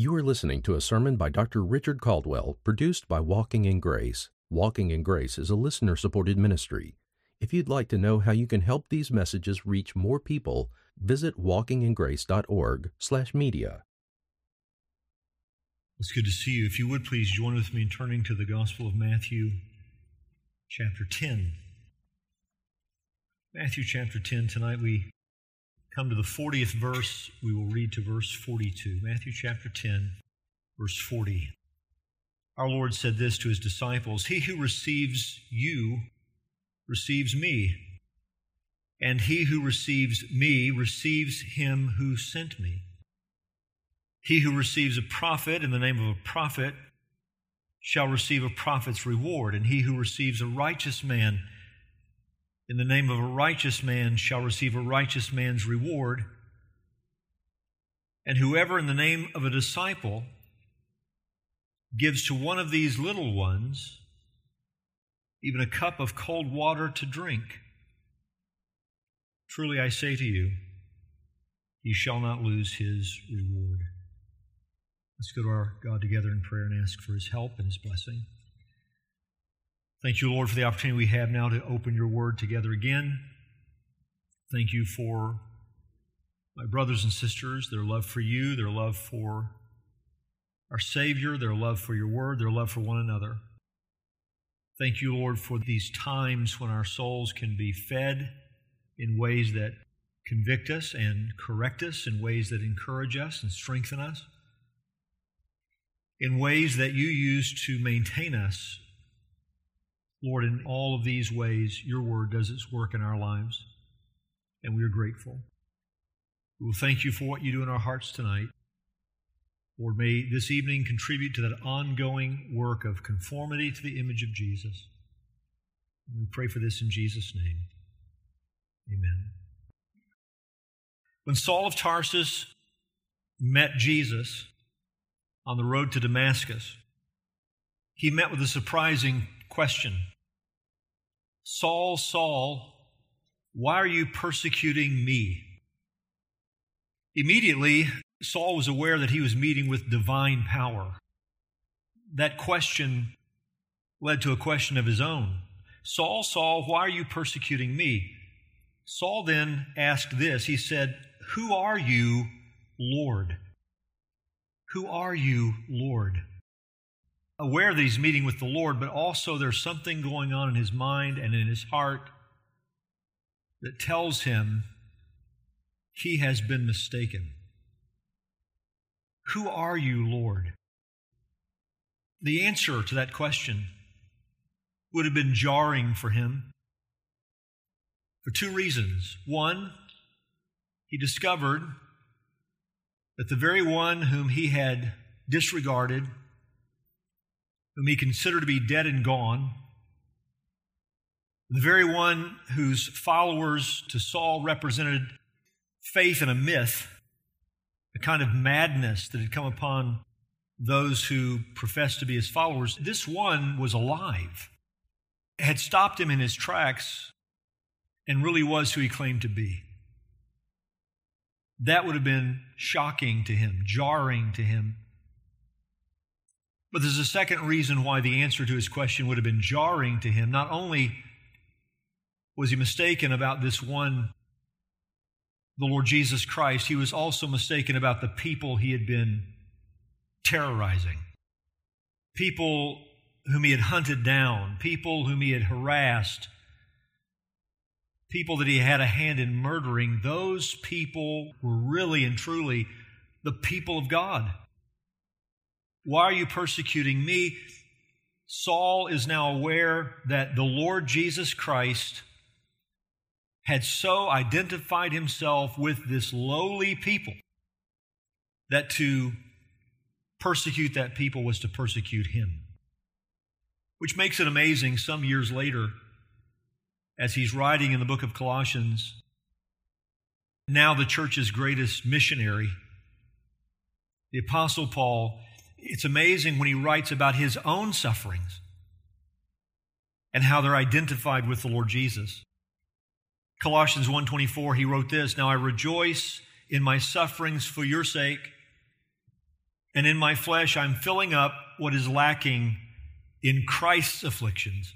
You are listening to a sermon by Dr. Richard Caldwell, produced by Walking in Grace. Walking in Grace is a listener supported ministry. If you'd like to know how you can help these messages reach more people, visit walkingingrace.org/media. It's good to see you. If you would please join with me in turning to the Gospel of Matthew, chapter 10. Matthew chapter 10. Tonight we come to the 40th verse. We will read to verse 42. Matthew chapter 10, verse 40. Our Lord said this to his disciples He who receives you receives me, and he who receives me receives him who sent me. He who receives a prophet in the name of a prophet shall receive a prophet's reward, and he who receives a righteous man in the name of a righteous man shall receive a righteous man's reward. And whoever in the name of a disciple gives to one of these little ones even a cup of cold water to drink, truly I say to you, he shall not lose his reward. Let's go to our God together in prayer and ask for his help and his blessing. Thank you, Lord, for the opportunity we have now to open your word together again. Thank you for my brothers and sisters, their love for you, their love for our Savior, their love for your word, their love for one another. Thank you, Lord, for these times when our souls can be fed in ways that convict us and correct us, in ways that encourage us and strengthen us, in ways that you use to maintain us Lord, in all of these ways, your word does its work in our lives, and we are grateful. We will thank you for what you do in our hearts tonight. Lord, may this evening contribute to that ongoing work of conformity to the image of Jesus. We pray for this in Jesus' name. Amen. When Saul of Tarsus met Jesus on the road to Damascus, he met with a surprising question Saul, Saul, why are you persecuting me? Immediately, Saul was aware that he was meeting with divine power. That question led to a question of his own Saul, Saul, why are you persecuting me? Saul then asked this He said, Who are you, Lord? Who are you, Lord? Aware that he's meeting with the Lord, but also there's something going on in his mind and in his heart that tells him he has been mistaken. Who are you, Lord? The answer to that question would have been jarring for him for two reasons. One, he discovered that the very one whom he had disregarded whom he considered to be dead and gone, the very one whose followers to Saul represented faith in a myth, a kind of madness that had come upon those who professed to be his followers, this one was alive, had stopped him in his tracks, and really was who he claimed to be. That would have been shocking to him, jarring to him. But there's a second reason why the answer to his question would have been jarring to him. Not only was he mistaken about this one, the Lord Jesus Christ, he was also mistaken about the people he had been terrorizing. People whom he had hunted down, people whom he had harassed, people that he had a hand in murdering. Those people were really and truly the people of God. Why are you persecuting me? Saul is now aware that the Lord Jesus Christ had so identified himself with this lowly people that to persecute that people was to persecute him. Which makes it amazing some years later, as he's writing in the book of Colossians, now the church's greatest missionary, the Apostle Paul it's amazing when he writes about his own sufferings and how they're identified with the Lord Jesus. Colossians 1:24 he wrote this, "Now I rejoice in my sufferings for your sake, And in my flesh, I'm filling up what is lacking in Christ's afflictions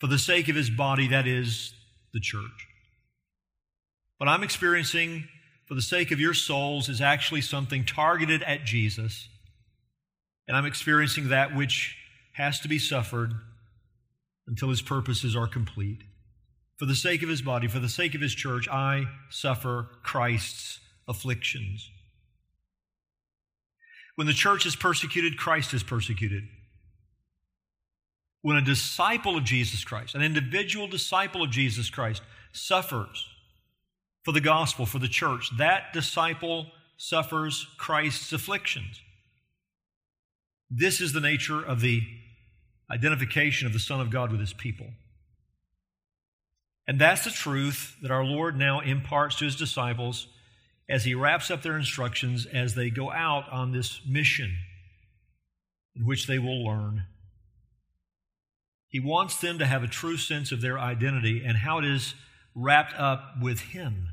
for the sake of his body, that is the church. But I'm experiencing for the sake of your souls is actually something targeted at Jesus. And I'm experiencing that which has to be suffered until his purposes are complete. For the sake of his body, for the sake of his church, I suffer Christ's afflictions. When the church is persecuted, Christ is persecuted. When a disciple of Jesus Christ, an individual disciple of Jesus Christ, suffers for the gospel, for the church, that disciple suffers Christ's afflictions. This is the nature of the identification of the Son of God with his people. And that's the truth that our Lord now imparts to his disciples as he wraps up their instructions as they go out on this mission in which they will learn. He wants them to have a true sense of their identity and how it is wrapped up with him.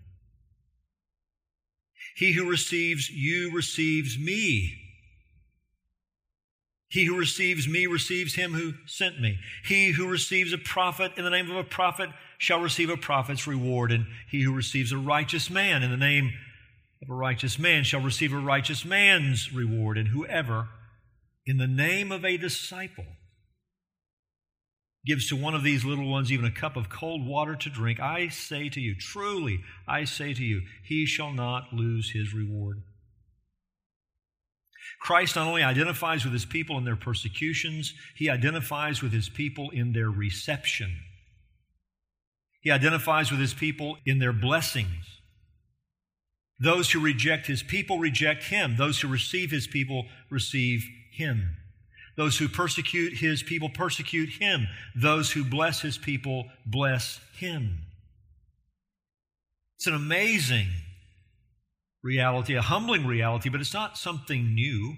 He who receives you receives me. He who receives me receives him who sent me. He who receives a prophet in the name of a prophet shall receive a prophet's reward. And he who receives a righteous man in the name of a righteous man shall receive a righteous man's reward. And whoever, in the name of a disciple, gives to one of these little ones even a cup of cold water to drink, I say to you, truly, I say to you, he shall not lose his reward. Christ not only identifies with his people in their persecutions, he identifies with his people in their reception. He identifies with his people in their blessings. Those who reject his people reject him. Those who receive his people receive him. Those who persecute his people persecute him. Those who bless his people bless him. It's an amazing reality, a humbling reality, but it's not something new.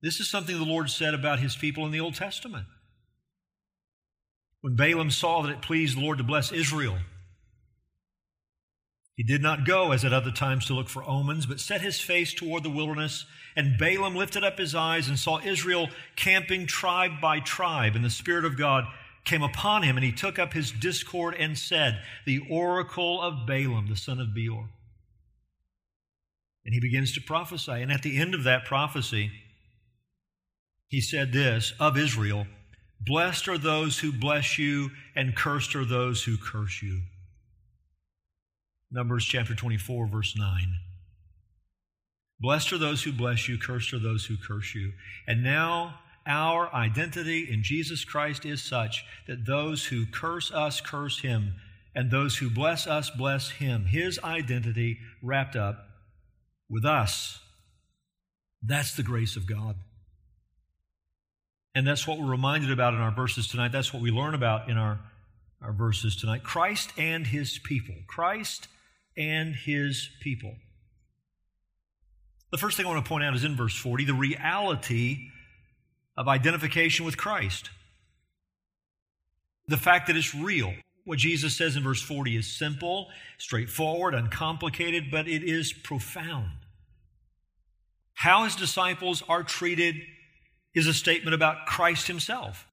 This is something the Lord said about his people in the Old Testament. When Balaam saw that it pleased the Lord to bless Israel, he did not go as at other times to look for omens, but set his face toward the wilderness. And Balaam lifted up his eyes and saw Israel camping tribe by tribe. And the Spirit of God came upon him, and he took up his discord and said, The oracle of Balaam, the son of Beor. And he begins to prophesy. And at the end of that prophecy, he said this of Israel Blessed are those who bless you, and cursed are those who curse you. Numbers chapter 24, verse 9. Blessed are those who bless you, cursed are those who curse you. And now our identity in Jesus Christ is such that those who curse us curse him, and those who bless us bless him. His identity wrapped up with us. That's the grace of God. And that's what we're reminded about in our verses tonight. That's what we learn about in our, our verses tonight. Christ and his people. Christ and his people. The first thing I want to point out is in verse 40 the reality of identification with Christ. The fact that it's real. What Jesus says in verse 40 is simple, straightforward, uncomplicated, but it is profound. How his disciples are treated is a statement about Christ himself.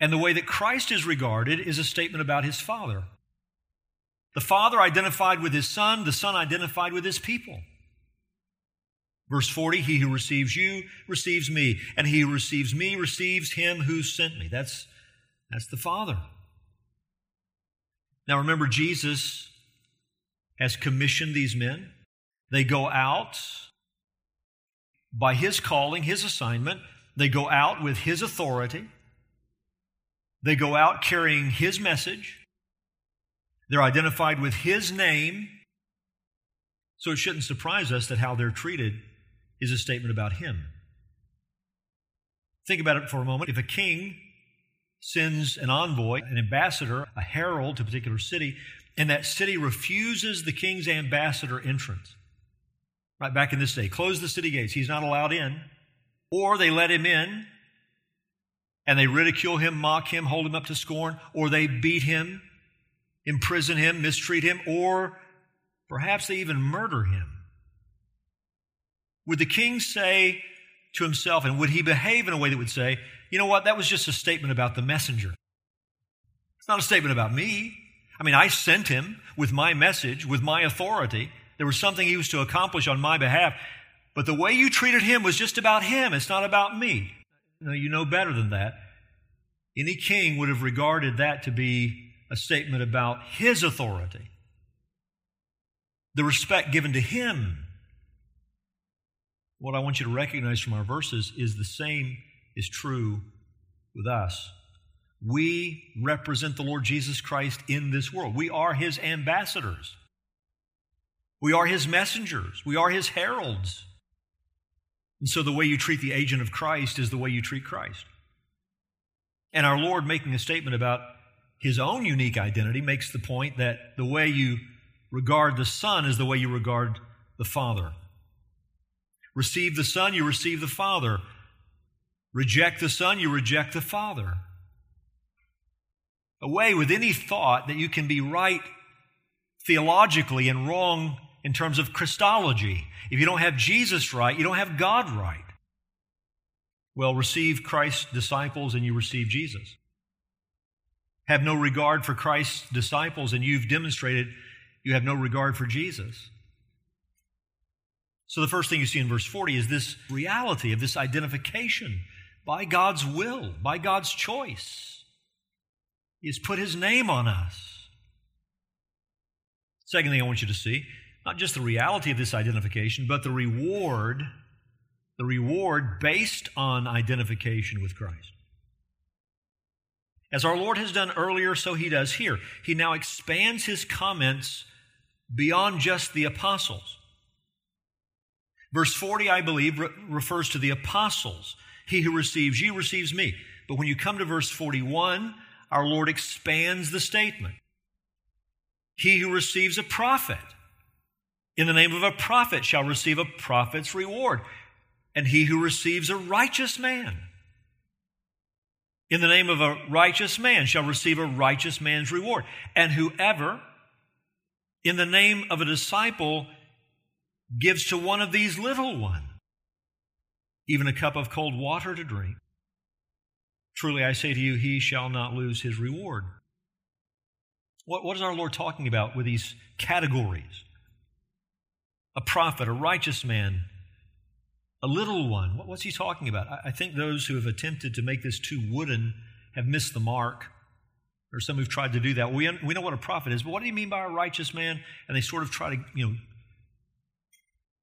And the way that Christ is regarded is a statement about his Father. The Father identified with his Son, the Son identified with his people. Verse 40 He who receives you receives me, and he who receives me receives him who sent me. That's, that's the Father. Now remember, Jesus has commissioned these men. They go out by his calling, his assignment. They go out with his authority. They go out carrying his message. They're identified with his name. So it shouldn't surprise us that how they're treated is a statement about him. Think about it for a moment. If a king sends an envoy, an ambassador, a herald to a particular city, and that city refuses the king's ambassador entrance, right back in this day, close the city gates, he's not allowed in, or they let him in and they ridicule him, mock him, hold him up to scorn, or they beat him, imprison him, mistreat him, or perhaps they even murder him. Would the king say to himself, and would he behave in a way that would say, you know what, that was just a statement about the messenger? It's not a statement about me. I mean, I sent him with my message, with my authority. There was something he was to accomplish on my behalf. But the way you treated him was just about him. It's not about me. No, you know better than that. Any king would have regarded that to be a statement about his authority, the respect given to him. What I want you to recognize from our verses is the same is true with us. We represent the Lord Jesus Christ in this world. We are his ambassadors. We are his messengers. We are his heralds. And so the way you treat the agent of Christ is the way you treat Christ. And our Lord, making a statement about his own unique identity, makes the point that the way you regard the Son is the way you regard the Father. Receive the Son, you receive the Father. Reject the Son, you reject the Father. Away with any thought that you can be right theologically and wrong in terms of Christology. If you don't have Jesus right, you don't have God right. Well, receive Christ's disciples and you receive Jesus. Have no regard for Christ's disciples and you've demonstrated you have no regard for Jesus. So, the first thing you see in verse 40 is this reality of this identification by God's will, by God's choice. He has put His name on us. Second thing I want you to see not just the reality of this identification, but the reward, the reward based on identification with Christ. As our Lord has done earlier, so he does here. He now expands his comments beyond just the apostles. Verse 40, I believe, re- refers to the apostles. He who receives you receives me. But when you come to verse 41, our Lord expands the statement. He who receives a prophet in the name of a prophet shall receive a prophet's reward. And he who receives a righteous man in the name of a righteous man shall receive a righteous man's reward. And whoever in the name of a disciple gives to one of these little ones even a cup of cold water to drink, truly I say to you, he shall not lose his reward. What, what is our Lord talking about with these categories? a prophet, a righteous man, a little one. What's he talking about? I think those who have attempted to make this too wooden have missed the mark, or some who've tried to do that. We, we know what a prophet is, but what do you mean by a righteous man? And they sort of try to, you know,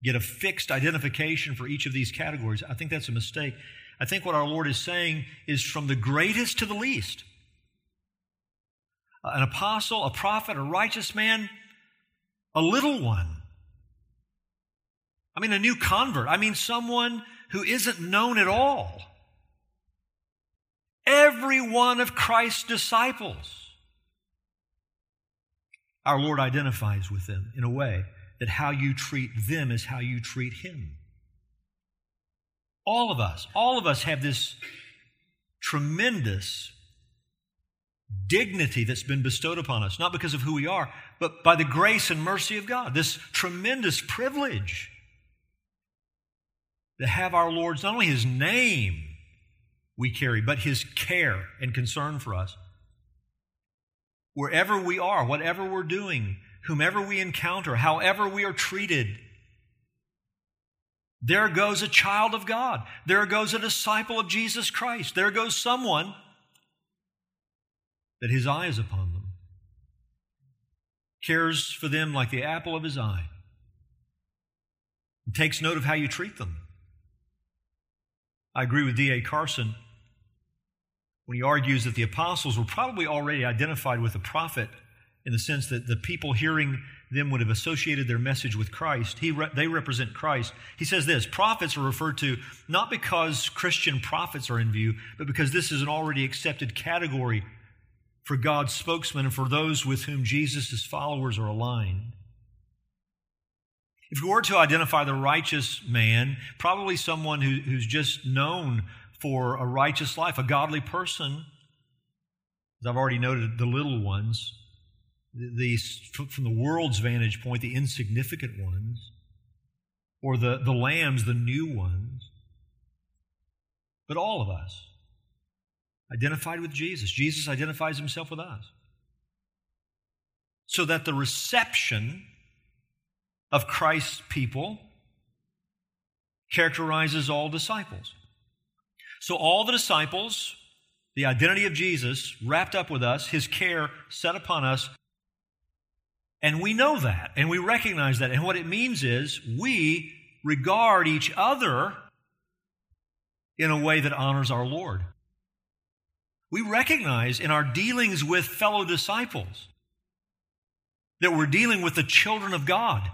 get a fixed identification for each of these categories. I think that's a mistake. I think what our Lord is saying is from the greatest to the least. An apostle, a prophet, a righteous man, a little one. I mean, a new convert. I mean, someone who isn't known at all. Every one of Christ's disciples. Our Lord identifies with them in a way that how you treat them is how you treat Him. All of us, all of us have this tremendous dignity that's been bestowed upon us, not because of who we are, but by the grace and mercy of God. This tremendous privilege to have our Lord's, not only His name we carry, but His care and concern for us. Wherever we are, whatever we're doing, whomever we encounter, however we are treated, there goes a child of God. There goes a disciple of Jesus Christ. There goes someone that His eye is upon them, cares for them like the apple of His eye, and takes note of how you treat them. I agree with D.A. Carson when he argues that the apostles were probably already identified with the prophet in the sense that the people hearing them would have associated their message with Christ. He re- they represent Christ. He says this prophets are referred to not because Christian prophets are in view, but because this is an already accepted category for God's spokesman and for those with whom Jesus' followers are aligned. If we were to identify the righteous man, probably someone who, who's just known for a righteous life, a godly person, as I've already noted, the little ones, these from the world's vantage point, the insignificant ones. or the, the lambs, the new ones, but all of us identified with Jesus. Jesus identifies himself with us. So that the reception of Christ's people characterizes all disciples. So, all the disciples, the identity of Jesus wrapped up with us, his care set upon us, and we know that and we recognize that. And what it means is we regard each other in a way that honors our Lord. We recognize in our dealings with fellow disciples that we're dealing with the children of God.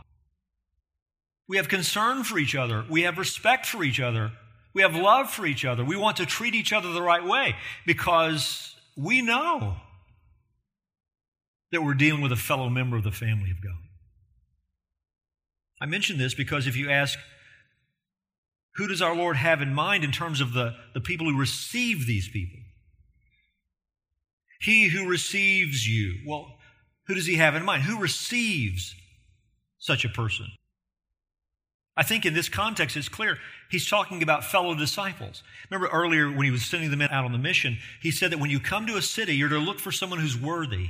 We have concern for each other. We have respect for each other. We have love for each other. We want to treat each other the right way because we know that we're dealing with a fellow member of the family of God. I mention this because if you ask, who does our Lord have in mind in terms of the, the people who receive these people? He who receives you. Well, who does he have in mind? Who receives such a person? I think in this context, it's clear he's talking about fellow disciples. Remember earlier when he was sending the men out on the mission, he said that when you come to a city, you're to look for someone who's worthy.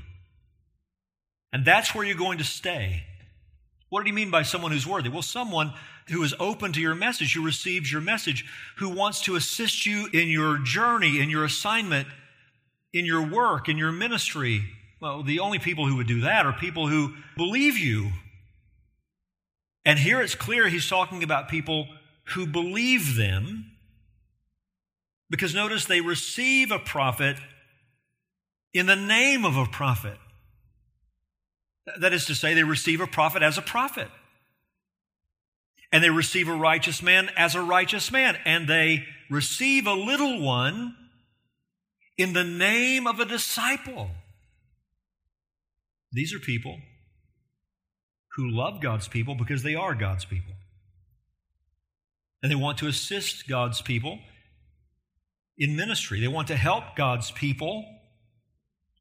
And that's where you're going to stay. What did he mean by someone who's worthy? Well, someone who is open to your message, who receives your message, who wants to assist you in your journey, in your assignment, in your work, in your ministry. Well, the only people who would do that are people who believe you, and here it's clear he's talking about people who believe them, because notice they receive a prophet in the name of a prophet. That is to say, they receive a prophet as a prophet. And they receive a righteous man as a righteous man. And they receive a little one in the name of a disciple. These are people who love God's people because they are God's people. And they want to assist God's people in ministry. They want to help God's people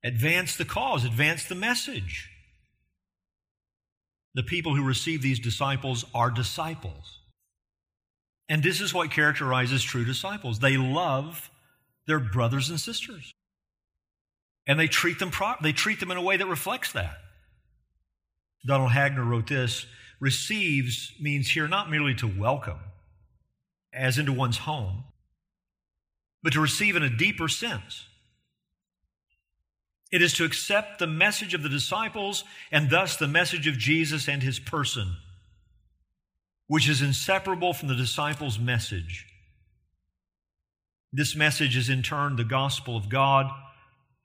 advance the cause, advance the message. The people who receive these disciples are disciples. And this is what characterizes true disciples. They love their brothers and sisters. And they treat them pro- they treat them in a way that reflects that. Donald Hagner wrote this receives means here not merely to welcome, as into one's home, but to receive in a deeper sense. It is to accept the message of the disciples and thus the message of Jesus and his person, which is inseparable from the disciples' message. This message is in turn the gospel of God,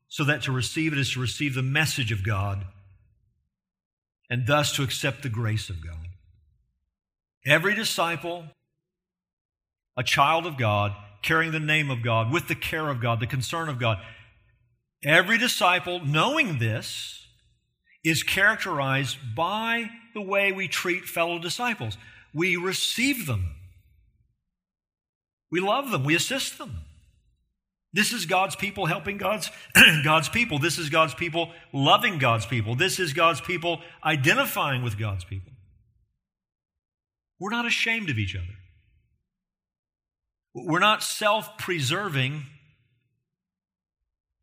so that to receive it is to receive the message of God and thus to accept the grace of God. Every disciple, a child of God, carrying the name of God, with the care of God, the concern of God, every disciple, knowing this, is characterized by the way we treat fellow disciples. We receive them, we love them, we assist them. This is God's people helping God's, God's people. This is God's people loving God's people. This is God's people identifying with God's people. We're not ashamed of each other. We're not self preserving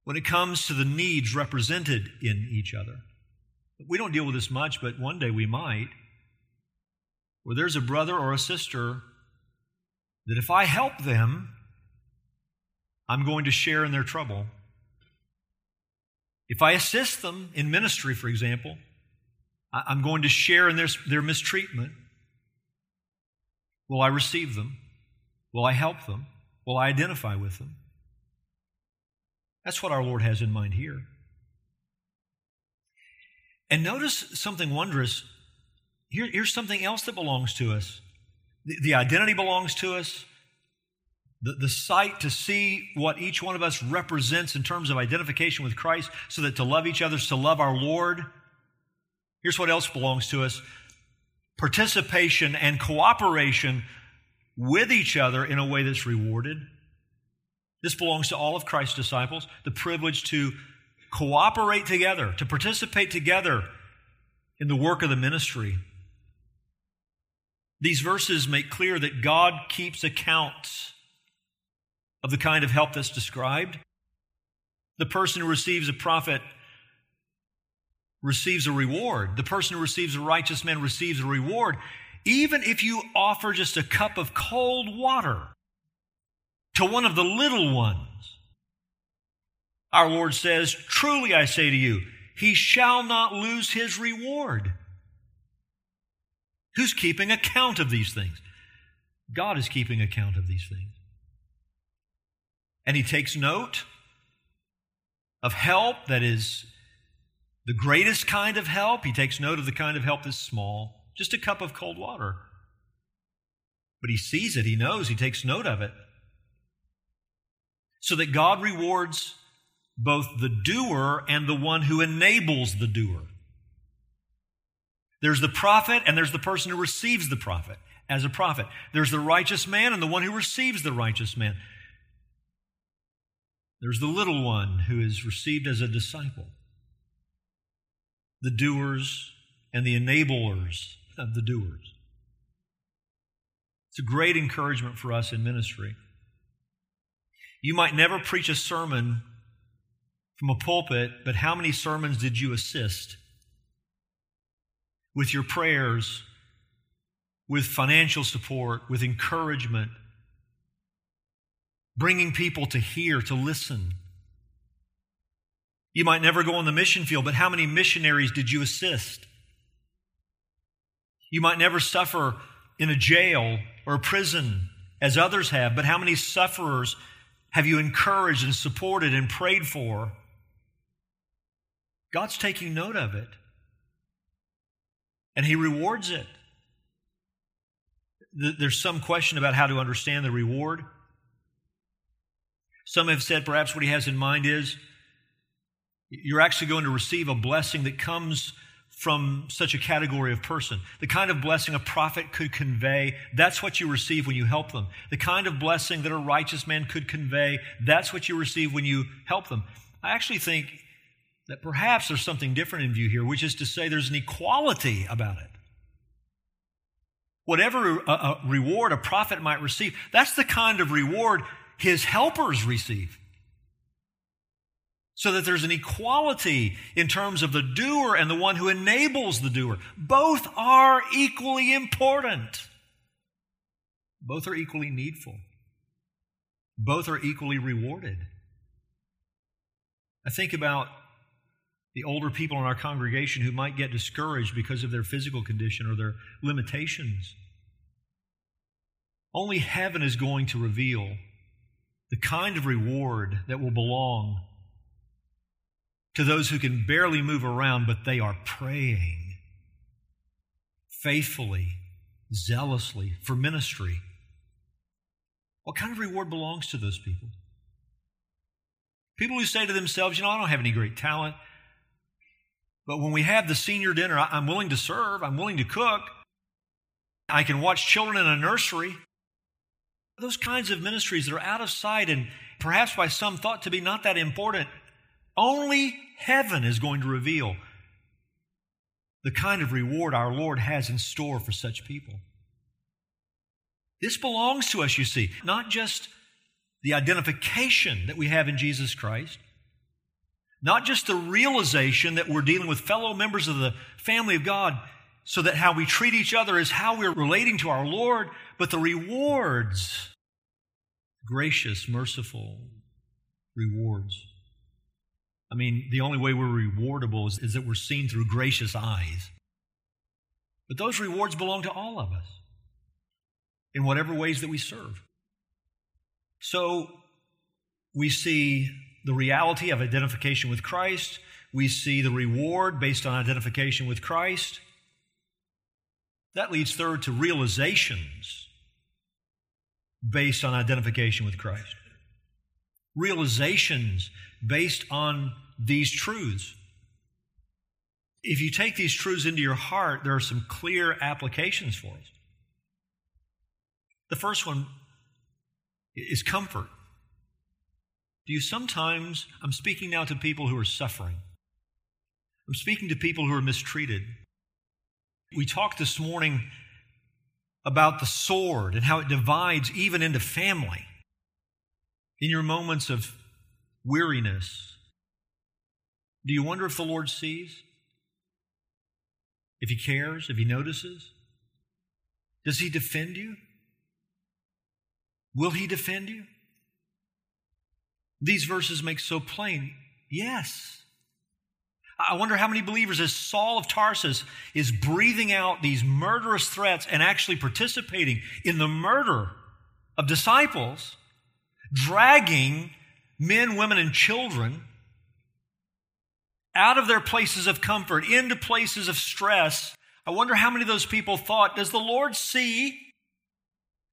when it comes to the needs represented in each other. We don't deal with this much, but one day we might. Where there's a brother or a sister that if I help them, I'm going to share in their trouble. If I assist them in ministry, for example, I'm going to share in their, their mistreatment. Will I receive them? Will I help them? Will I identify with them? That's what our Lord has in mind here. And notice something wondrous. Here, here's something else that belongs to us. The, the identity belongs to us the, the sight to see what each one of us represents in terms of identification with Christ, so that to love each other is to love our Lord. Here's what else belongs to us participation and cooperation with each other in a way that's rewarded. This belongs to all of Christ's disciples the privilege to cooperate together, to participate together in the work of the ministry. These verses make clear that God keeps account of the kind of help that's described. The person who receives a prophet receives a reward. The person who receives a righteous man receives a reward. Even if you offer just a cup of cold water to one of the little ones, our Lord says, Truly I say to you, he shall not lose his reward. Who's keeping account of these things? God is keeping account of these things. And he takes note of help that is the greatest kind of help. He takes note of the kind of help that's small, just a cup of cold water. But he sees it, he knows, he takes note of it. So that God rewards both the doer and the one who enables the doer. There's the prophet and there's the person who receives the prophet as a prophet. There's the righteous man and the one who receives the righteous man. There's the little one who is received as a disciple. The doers and the enablers of the doers. It's a great encouragement for us in ministry. You might never preach a sermon from a pulpit, but how many sermons did you assist? With your prayers, with financial support, with encouragement, bringing people to hear, to listen. You might never go on the mission field, but how many missionaries did you assist? You might never suffer in a jail or a prison as others have, but how many sufferers have you encouraged and supported and prayed for? God's taking note of it, and He rewards it. There's some question about how to understand the reward. Some have said perhaps what he has in mind is you're actually going to receive a blessing that comes from such a category of person. The kind of blessing a prophet could convey, that's what you receive when you help them. The kind of blessing that a righteous man could convey, that's what you receive when you help them. I actually think that perhaps there's something different in view here, which is to say there's an equality about it. Whatever a, a reward a prophet might receive, that's the kind of reward his helpers receive. So that there's an equality in terms of the doer and the one who enables the doer. Both are equally important. Both are equally needful. Both are equally rewarded. I think about the older people in our congregation who might get discouraged because of their physical condition or their limitations. Only heaven is going to reveal the kind of reward that will belong to those who can barely move around, but they are praying faithfully, zealously for ministry. What kind of reward belongs to those people? People who say to themselves, you know, I don't have any great talent, but when we have the senior dinner, I'm willing to serve, I'm willing to cook, I can watch children in a nursery. Those kinds of ministries that are out of sight and perhaps by some thought to be not that important, only heaven is going to reveal the kind of reward our Lord has in store for such people. This belongs to us, you see, not just the identification that we have in Jesus Christ, not just the realization that we're dealing with fellow members of the family of God, so that how we treat each other is how we're relating to our Lord, but the rewards gracious, merciful rewards. I mean, the only way we're rewardable is, is that we're seen through gracious eyes. But those rewards belong to all of us in whatever ways that we serve. So we see the reality of identification with Christ. We see the reward based on identification with Christ. That leads third to realizations based on identification with Christ. Realizations based on these truths. If you take these truths into your heart, there are some clear applications for us. The first one is comfort. Do you sometimes, I'm speaking now to people who are suffering, I'm speaking to people who are mistreated. We talked this morning about the sword and how it divides even into family. In your moments of weariness, do you wonder if the Lord sees? If He cares? If He notices? Does He defend you? Will He defend you? These verses make so plain yes. I wonder how many believers, as Saul of Tarsus is breathing out these murderous threats and actually participating in the murder of disciples, dragging men, women, and children out of their places of comfort into places of stress. I wonder how many of those people thought, Does the Lord see?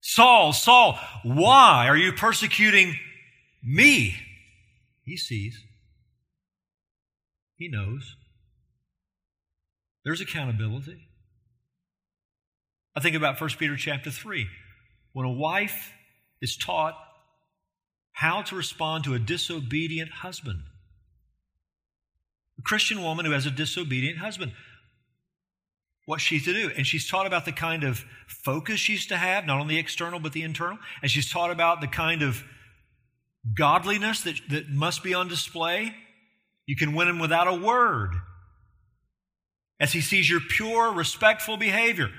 Saul, Saul, why are you persecuting me? He sees. He knows. There's accountability. I think about 1 Peter chapter 3. When a wife is taught how to respond to a disobedient husband, a Christian woman who has a disobedient husband, what she's to do. And she's taught about the kind of focus she's to have, not only external, but the internal. And she's taught about the kind of godliness that, that must be on display you can win him without a word as he sees your pure, respectful behavior.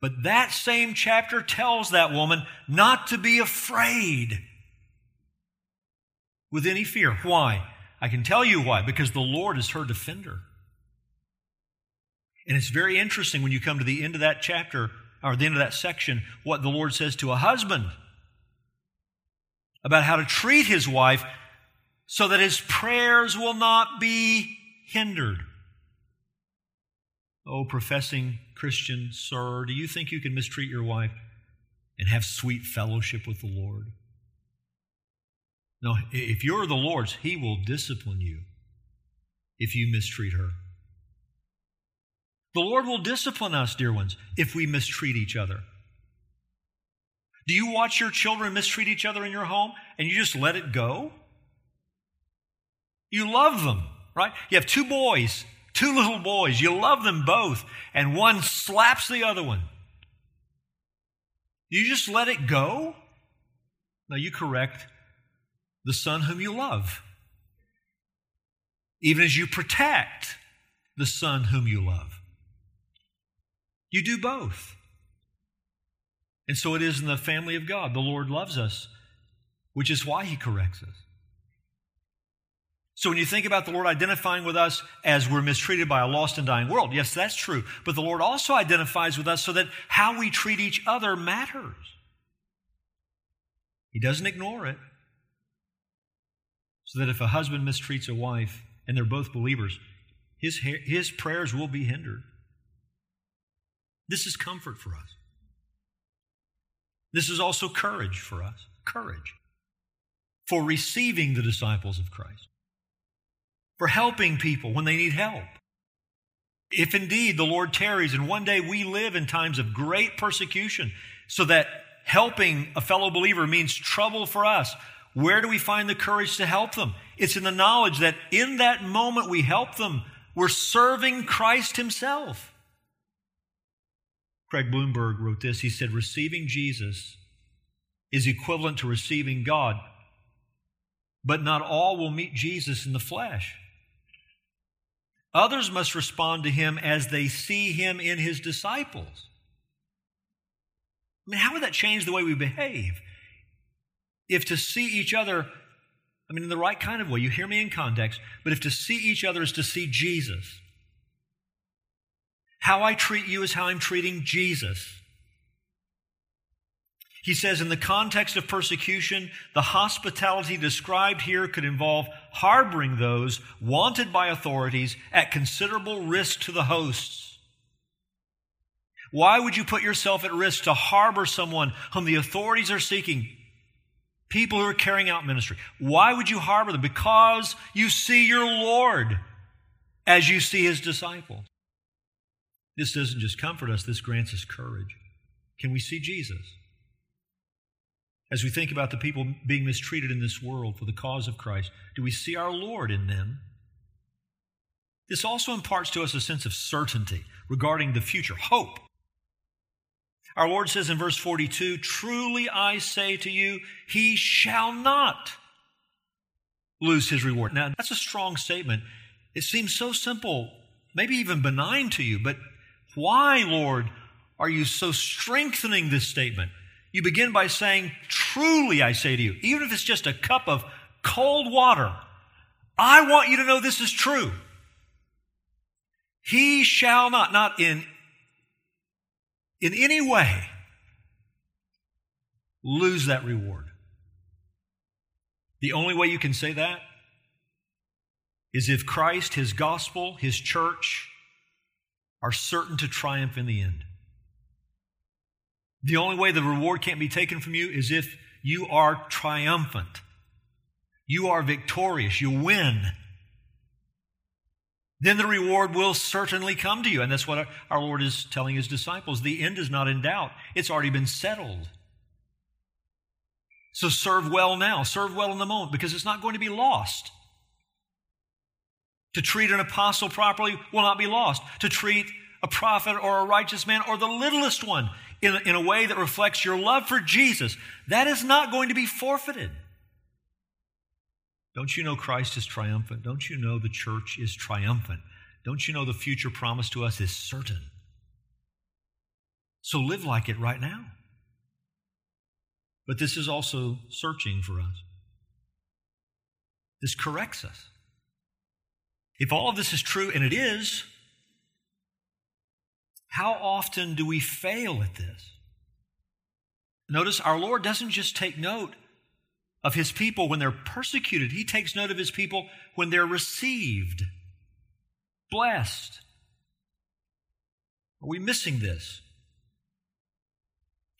But that same chapter tells that woman not to be afraid with any fear. Why? I can tell you why. Because the Lord is her defender. And it's very interesting when you come to the end of that chapter, or the end of that section, what the Lord says to a husband about how to treat his wife so that his prayers will not be hindered. Oh, professing Christian, sir, do you think you can mistreat your wife and have sweet fellowship with the Lord? No, if you're the Lord's, He will discipline you if you mistreat her. The Lord will discipline us, dear ones, if we mistreat each other. Do you watch your children mistreat each other in your home and you just let it go? You love them, right? You have two boys, two little boys. You love them both, and one slaps the other one. You just let it go? Now you correct the son whom you love, even as you protect the son whom you love. You do both. And so it is in the family of God. The Lord loves us, which is why he corrects us. So when you think about the Lord identifying with us as we're mistreated by a lost and dying world, yes, that's true. But the Lord also identifies with us so that how we treat each other matters. He doesn't ignore it. So that if a husband mistreats a wife and they're both believers, his, his prayers will be hindered. This is comfort for us. This is also courage for us. Courage for receiving the disciples of Christ for helping people when they need help. If indeed the Lord tarries and one day we live in times of great persecution, so that helping a fellow believer means trouble for us, where do we find the courage to help them? It's in the knowledge that in that moment we help them, we're serving Christ Himself. Craig Blomberg wrote this. He said, Receiving Jesus is equivalent to receiving God, but not all will meet Jesus in the flesh. Others must respond to him as they see him in his disciples. I mean, how would that change the way we behave? If to see each other, I mean, in the right kind of way, you hear me in context, but if to see each other is to see Jesus, how I treat you is how I'm treating Jesus. He says, in the context of persecution, the hospitality described here could involve harboring those wanted by authorities at considerable risk to the hosts. Why would you put yourself at risk to harbor someone whom the authorities are seeking? People who are carrying out ministry. Why would you harbor them? Because you see your Lord as you see his disciples. This doesn't just comfort us, this grants us courage. Can we see Jesus? As we think about the people being mistreated in this world for the cause of Christ, do we see our Lord in them? This also imparts to us a sense of certainty regarding the future, hope. Our Lord says in verse 42 Truly I say to you, he shall not lose his reward. Now, that's a strong statement. It seems so simple, maybe even benign to you, but why, Lord, are you so strengthening this statement? You begin by saying, Truly I say to you, even if it's just a cup of cold water, I want you to know this is true. He shall not, not in, in any way, lose that reward. The only way you can say that is if Christ, His gospel, His church are certain to triumph in the end. The only way the reward can't be taken from you is if you are triumphant. You are victorious. You win. Then the reward will certainly come to you. And that's what our Lord is telling his disciples. The end is not in doubt, it's already been settled. So serve well now, serve well in the moment, because it's not going to be lost. To treat an apostle properly will not be lost. To treat a prophet or a righteous man or the littlest one in in a way that reflects your love for Jesus, that is not going to be forfeited. Don't you know Christ is triumphant? Don't you know the church is triumphant? Don't you know the future promise to us is certain? So live like it right now. But this is also searching for us. This corrects us. If all of this is true, and it is, how often do we fail at this? Notice our Lord doesn't just take note of his people when they're persecuted, he takes note of his people when they're received, blessed. Are we missing this?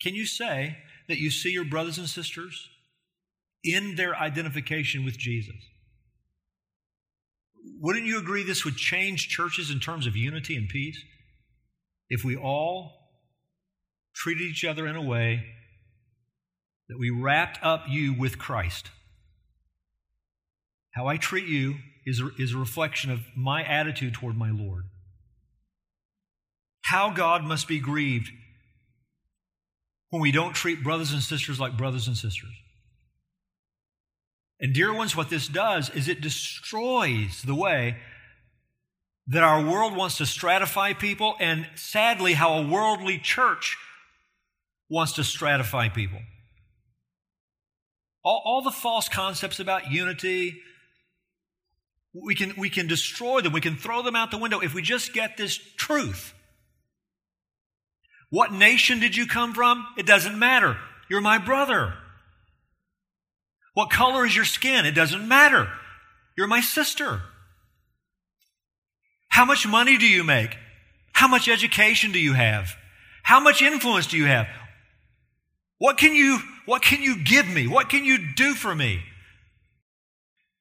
Can you say that you see your brothers and sisters in their identification with Jesus? Wouldn't you agree this would change churches in terms of unity and peace? If we all treated each other in a way that we wrapped up you with Christ. How I treat you is is a reflection of my attitude toward my Lord. How God must be grieved when we don't treat brothers and sisters like brothers and sisters. And, dear ones, what this does is it destroys the way that our world wants to stratify people, and sadly, how a worldly church wants to stratify people. All, all the false concepts about unity, we can, we can destroy them, we can throw them out the window if we just get this truth. What nation did you come from? It doesn't matter. You're my brother. What color is your skin? It doesn't matter. You're my sister. How much money do you make? How much education do you have? How much influence do you have? What can you, what can you give me? What can you do for me?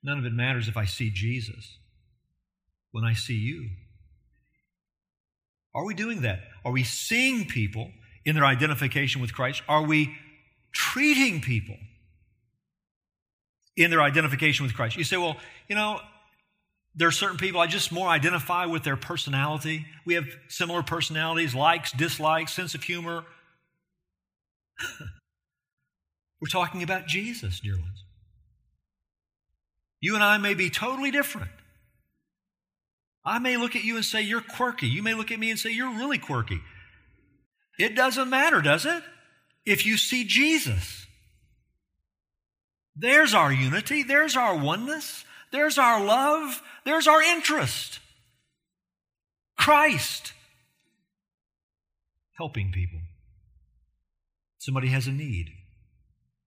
None of it matters if I see Jesus when I see you. Are we doing that? Are we seeing people in their identification with Christ? Are we treating people in their identification with Christ? You say, well, you know, there are certain people I just more identify with their personality. We have similar personalities, likes, dislikes, sense of humor. We're talking about Jesus, dear ones. You and I may be totally different. I may look at you and say, You're quirky. You may look at me and say, You're really quirky. It doesn't matter, does it? If you see Jesus, there's our unity, there's our oneness, there's our love, there's our interest. Christ helping people. Somebody has a need.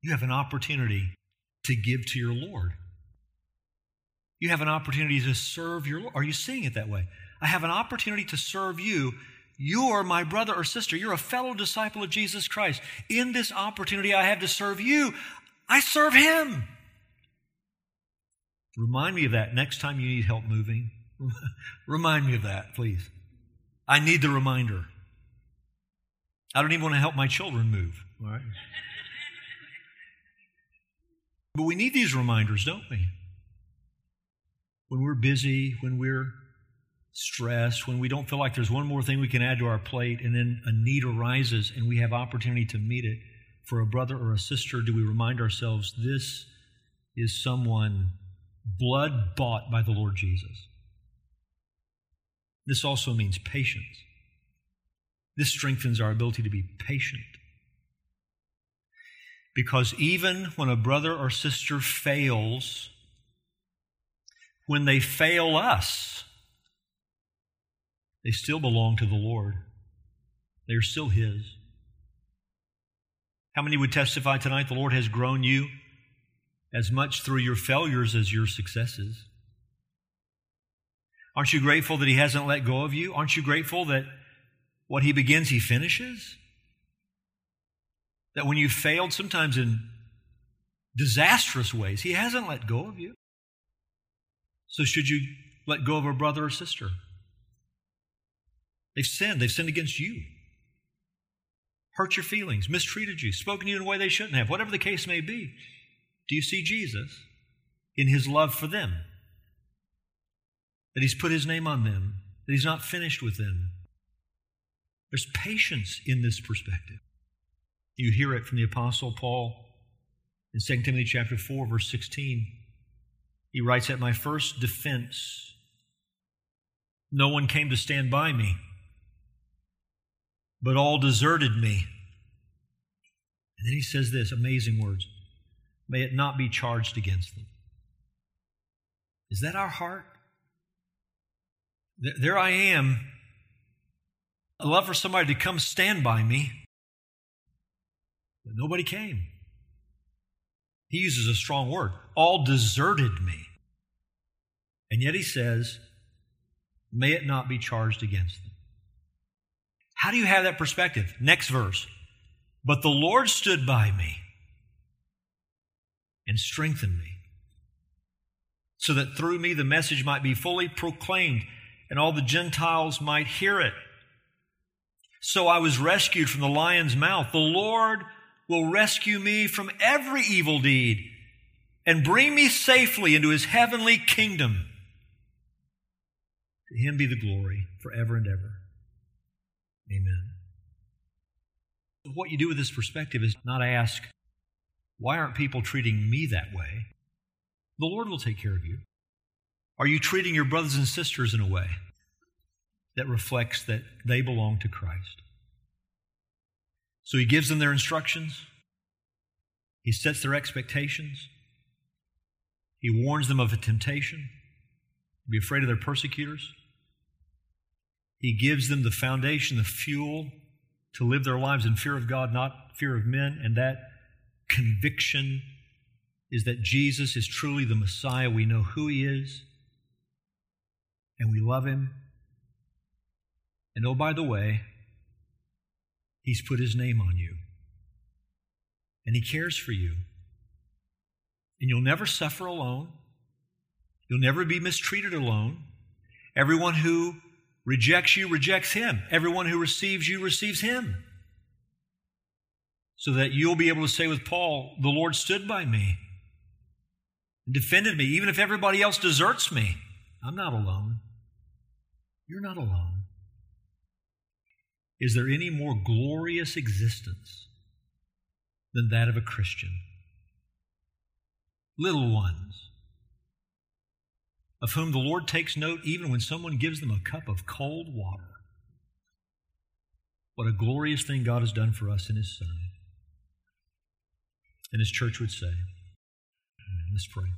You have an opportunity to give to your Lord. You have an opportunity to serve your Lord. Are you seeing it that way? I have an opportunity to serve you. You're my brother or sister. You're a fellow disciple of Jesus Christ. In this opportunity I have to serve you, I serve him. Remind me of that next time you need help moving. Remind me of that, please. I need the reminder. I don't even want to help my children move, all right? But we need these reminders, don't we? When we're busy, when we're stressed, when we don't feel like there's one more thing we can add to our plate, and then a need arises and we have opportunity to meet it for a brother or a sister, do we remind ourselves this is someone blood bought by the Lord Jesus? This also means patience. This strengthens our ability to be patient. Because even when a brother or sister fails, when they fail us, they still belong to the Lord. They are still His. How many would testify tonight the Lord has grown you as much through your failures as your successes? Aren't you grateful that He hasn't let go of you? Aren't you grateful that what He begins, He finishes? That when you failed, sometimes in disastrous ways, He hasn't let go of you. So, should you let go of a brother or sister? They've sinned, they've sinned against you, hurt your feelings, mistreated you, spoken to you in a way they shouldn't have, whatever the case may be. Do you see Jesus in His love for them? That He's put His name on them, that He's not finished with them. There's patience in this perspective. You hear it from the Apostle Paul in 2 Timothy chapter 4, verse 16. He writes, At my first defense, no one came to stand by me, but all deserted me. And then he says this amazing words May it not be charged against them. Is that our heart? There I am. I love for somebody to come stand by me, but nobody came. He uses a strong word. All deserted me. And yet he says, May it not be charged against them. How do you have that perspective? Next verse. But the Lord stood by me and strengthen me, so that through me the message might be fully proclaimed and all the Gentiles might hear it. So I was rescued from the lion's mouth. The Lord will rescue me from every evil deed and bring me safely into his heavenly kingdom. To him be the glory forever and ever. Amen. What you do with this perspective is not ask, why aren't people treating me that way? The Lord will take care of you. Are you treating your brothers and sisters in a way that reflects that they belong to Christ? So he gives them their instructions, he sets their expectations, he warns them of a temptation, be afraid of their persecutors. He gives them the foundation, the fuel to live their lives in fear of God, not fear of men, and that conviction is that Jesus is truly the Messiah. We know who he is, and we love him. And oh, by the way, He's put His name on you. And He cares for you. And you'll never suffer alone. You'll never be mistreated alone. Everyone who rejects you rejects Him. Everyone who receives you receives Him. So that you'll be able to say with Paul, The Lord stood by me and defended me, even if everybody else deserts me. I'm not alone. You're not alone. Is there any more glorious existence than that of a Christian? Little ones, of whom the Lord takes note even when someone gives them a cup of cold water. What a glorious thing God has done for us in His Son. And His church would say, Let's pray.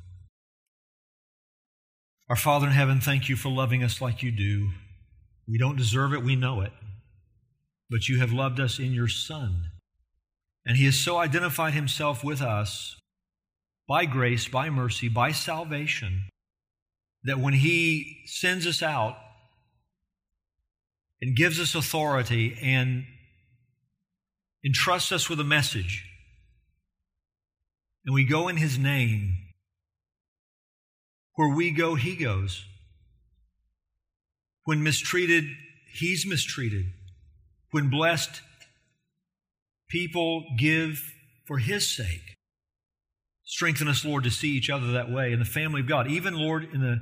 Our Father in heaven, thank you for loving us like you do. We don't deserve it, we know it but you have loved us in your Son. And he has so identified himself with us by grace, by mercy, by salvation, that when he sends us out and gives us authority and entrusts us with a message, and we go in his name, where we go, he goes. When mistreated, he's mistreated. When blessed, people give for His sake. Strengthen us, Lord, to see each other that way in the family of God. Even, Lord, in the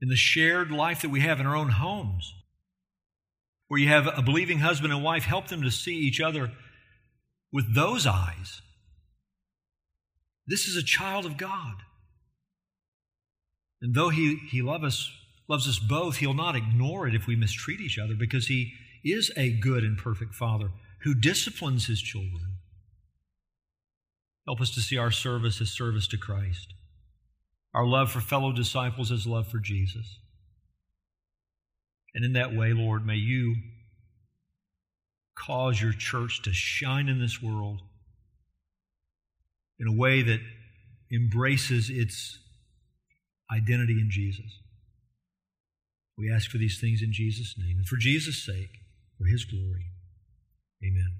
in the shared life that we have in our own homes, where you have a believing husband and wife, help them to see each other with those eyes. This is a child of God. And though he, he love us, loves us both, he'll not ignore it if we mistreat each other because he is a good and perfect father who disciplines his children. Help us to see our service as service to Christ, our love for fellow disciples as love for Jesus. And in that way, Lord, may you cause your church to shine in this world in a way that embraces its identity in Jesus. We ask for these things in Jesus' name and for Jesus' sake, for his glory. Amen.